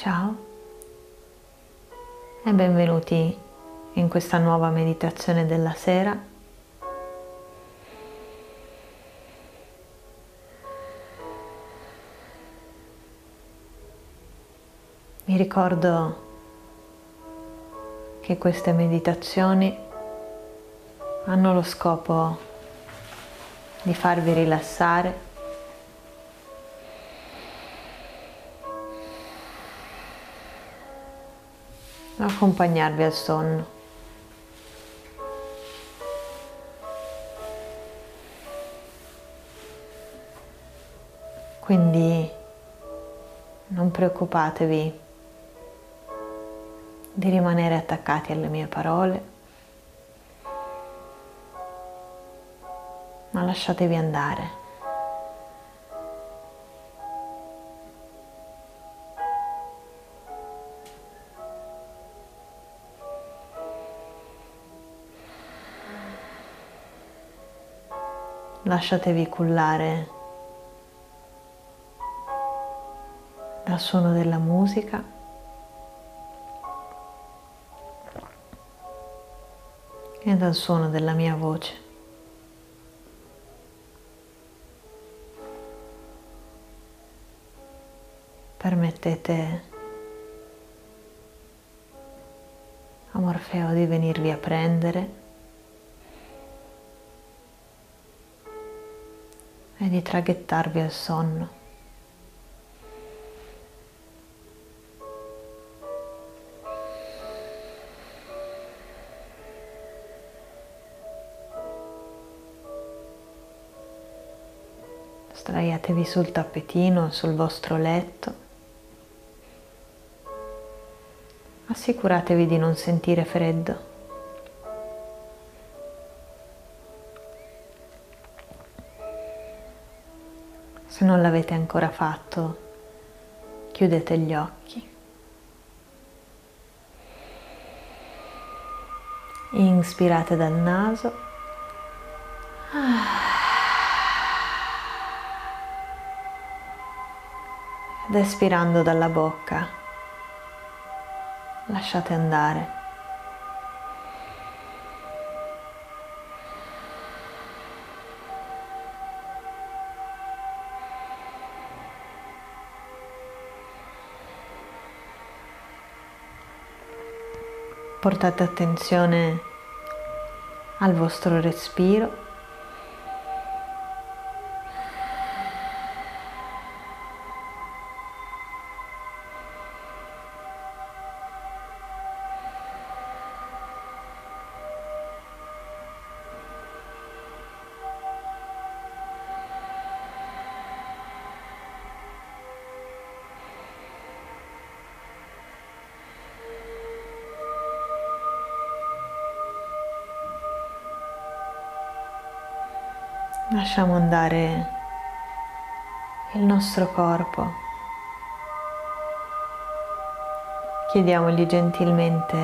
Ciao e benvenuti in questa nuova meditazione della sera. Vi ricordo che queste meditazioni hanno lo scopo di farvi rilassare accompagnarvi al sonno. Quindi non preoccupatevi di rimanere attaccati alle mie parole, ma lasciatevi andare. Lasciatevi cullare dal suono della musica. e dal suono della mia voce. Permettete a Morfeo di venirvi a prendere e di traghettarvi al sonno. Sdraiatevi sul tappetino, sul vostro letto. Assicuratevi di non sentire freddo. Non l'avete ancora fatto, chiudete gli occhi. Inspirate dal naso. Ed espirando dalla bocca, lasciate andare. Portate attenzione al vostro respiro. Lasciamo andare il nostro corpo. Chiediamogli gentilmente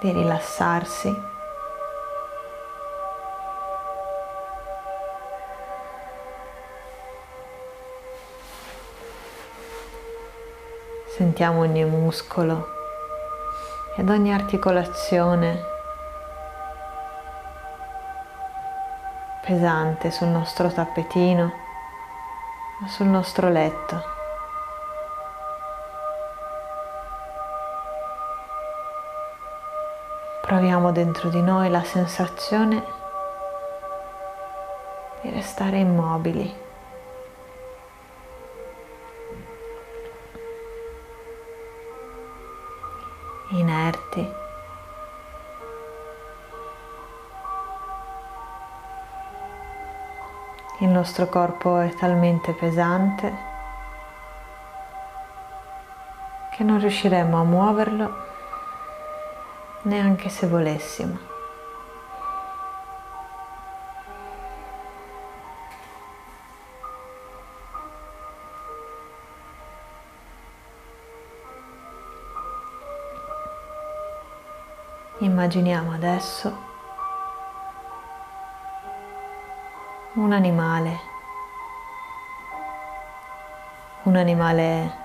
di rilassarsi. Sentiamo ogni muscolo ed ogni articolazione pesante sul nostro tappetino o sul nostro letto. Proviamo dentro di noi la sensazione di restare immobili. Il nostro corpo è talmente pesante che non riusciremo a muoverlo neanche se volessimo. Immaginiamo adesso un animale, un animale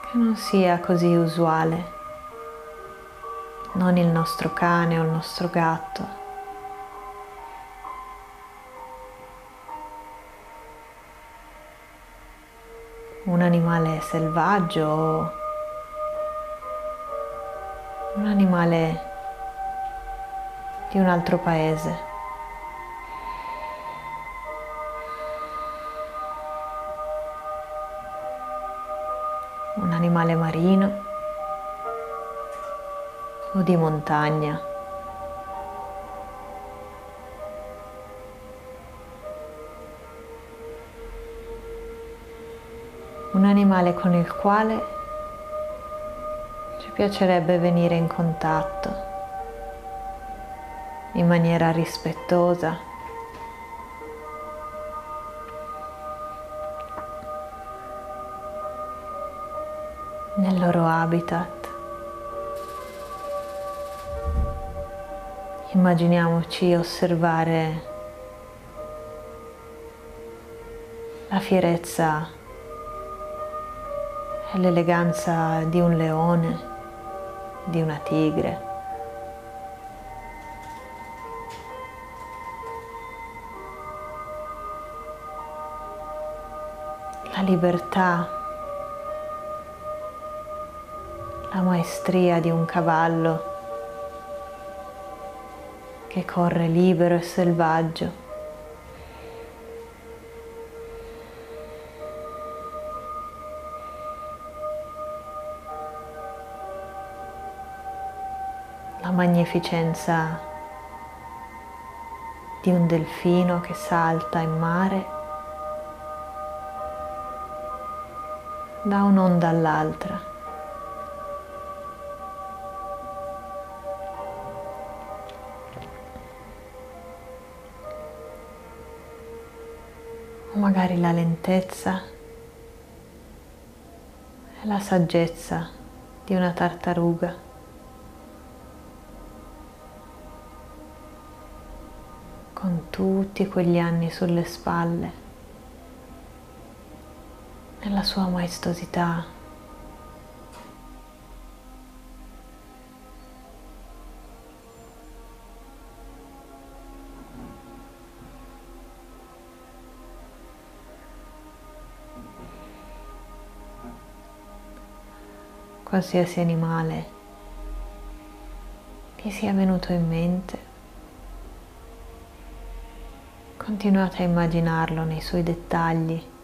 che non sia così usuale, non il nostro cane o il nostro gatto. Un animale selvaggio, un animale di un altro paese. Animale marino o di montagna. Un animale con il quale ci piacerebbe venire in contatto in maniera rispettosa loro habitat. Immaginiamoci osservare la fierezza e l'eleganza di un leone, di una tigre. La libertà la maestria di un cavallo che corre libero e selvaggio. La magnificenza di un delfino che salta in mare da un'onda all'altra. Magari la lentezza e la saggezza di una tartaruga. con tutti quegli anni sulle spalle, nella sua maestosità. Qualsiasi animale che sia venuto in mente, continuate a immaginarlo nei suoi dettagli.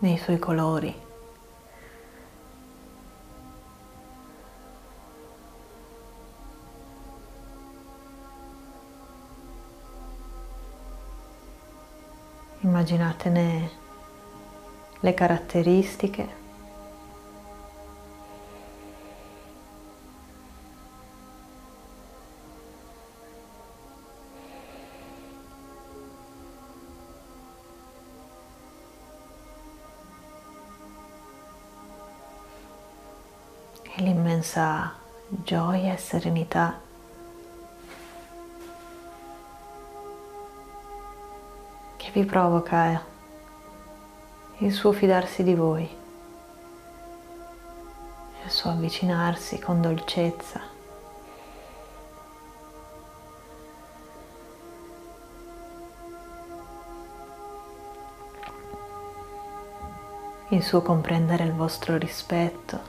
nei suoi colori. Immaginatene le caratteristiche. L'immensa gioia e serenità che vi provoca il suo fidarsi di voi, il suo avvicinarsi con dolcezza. il suo comprendere il vostro rispetto.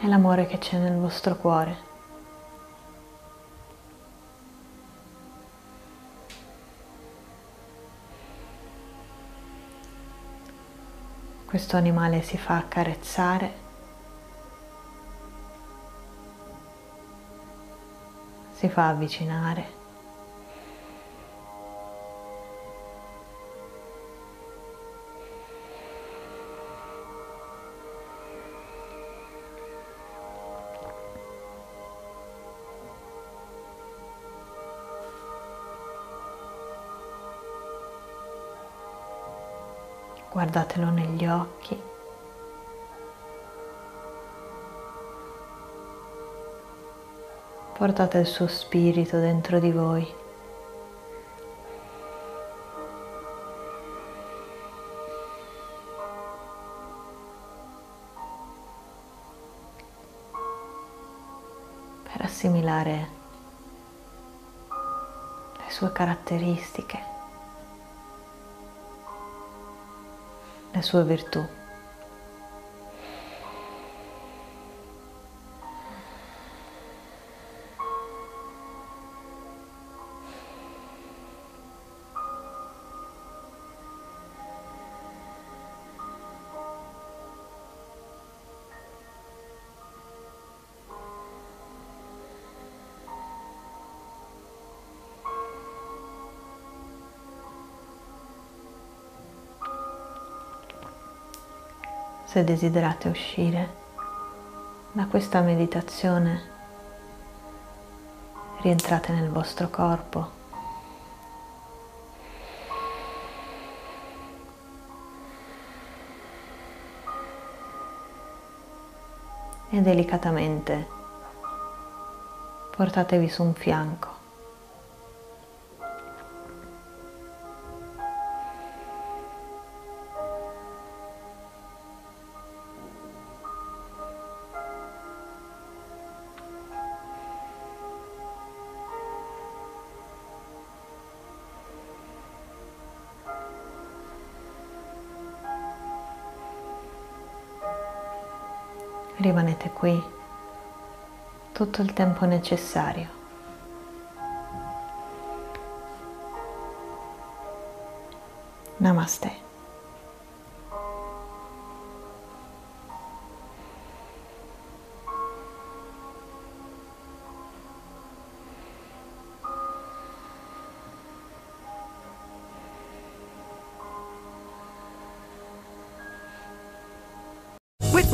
E l'amore che c'è nel vostro cuore. Questo animale si fa accarezzare, si fa avvicinare. Guardatelo negli occhi. Portate il suo spirito dentro di voi. per assimilare le sue caratteristiche. Sua virtù. Se desiderate uscire da questa meditazione, rientrate nel vostro corpo. E delicatamente portatevi su un fianco. Rimanete qui tutto il tempo necessario. Namaste.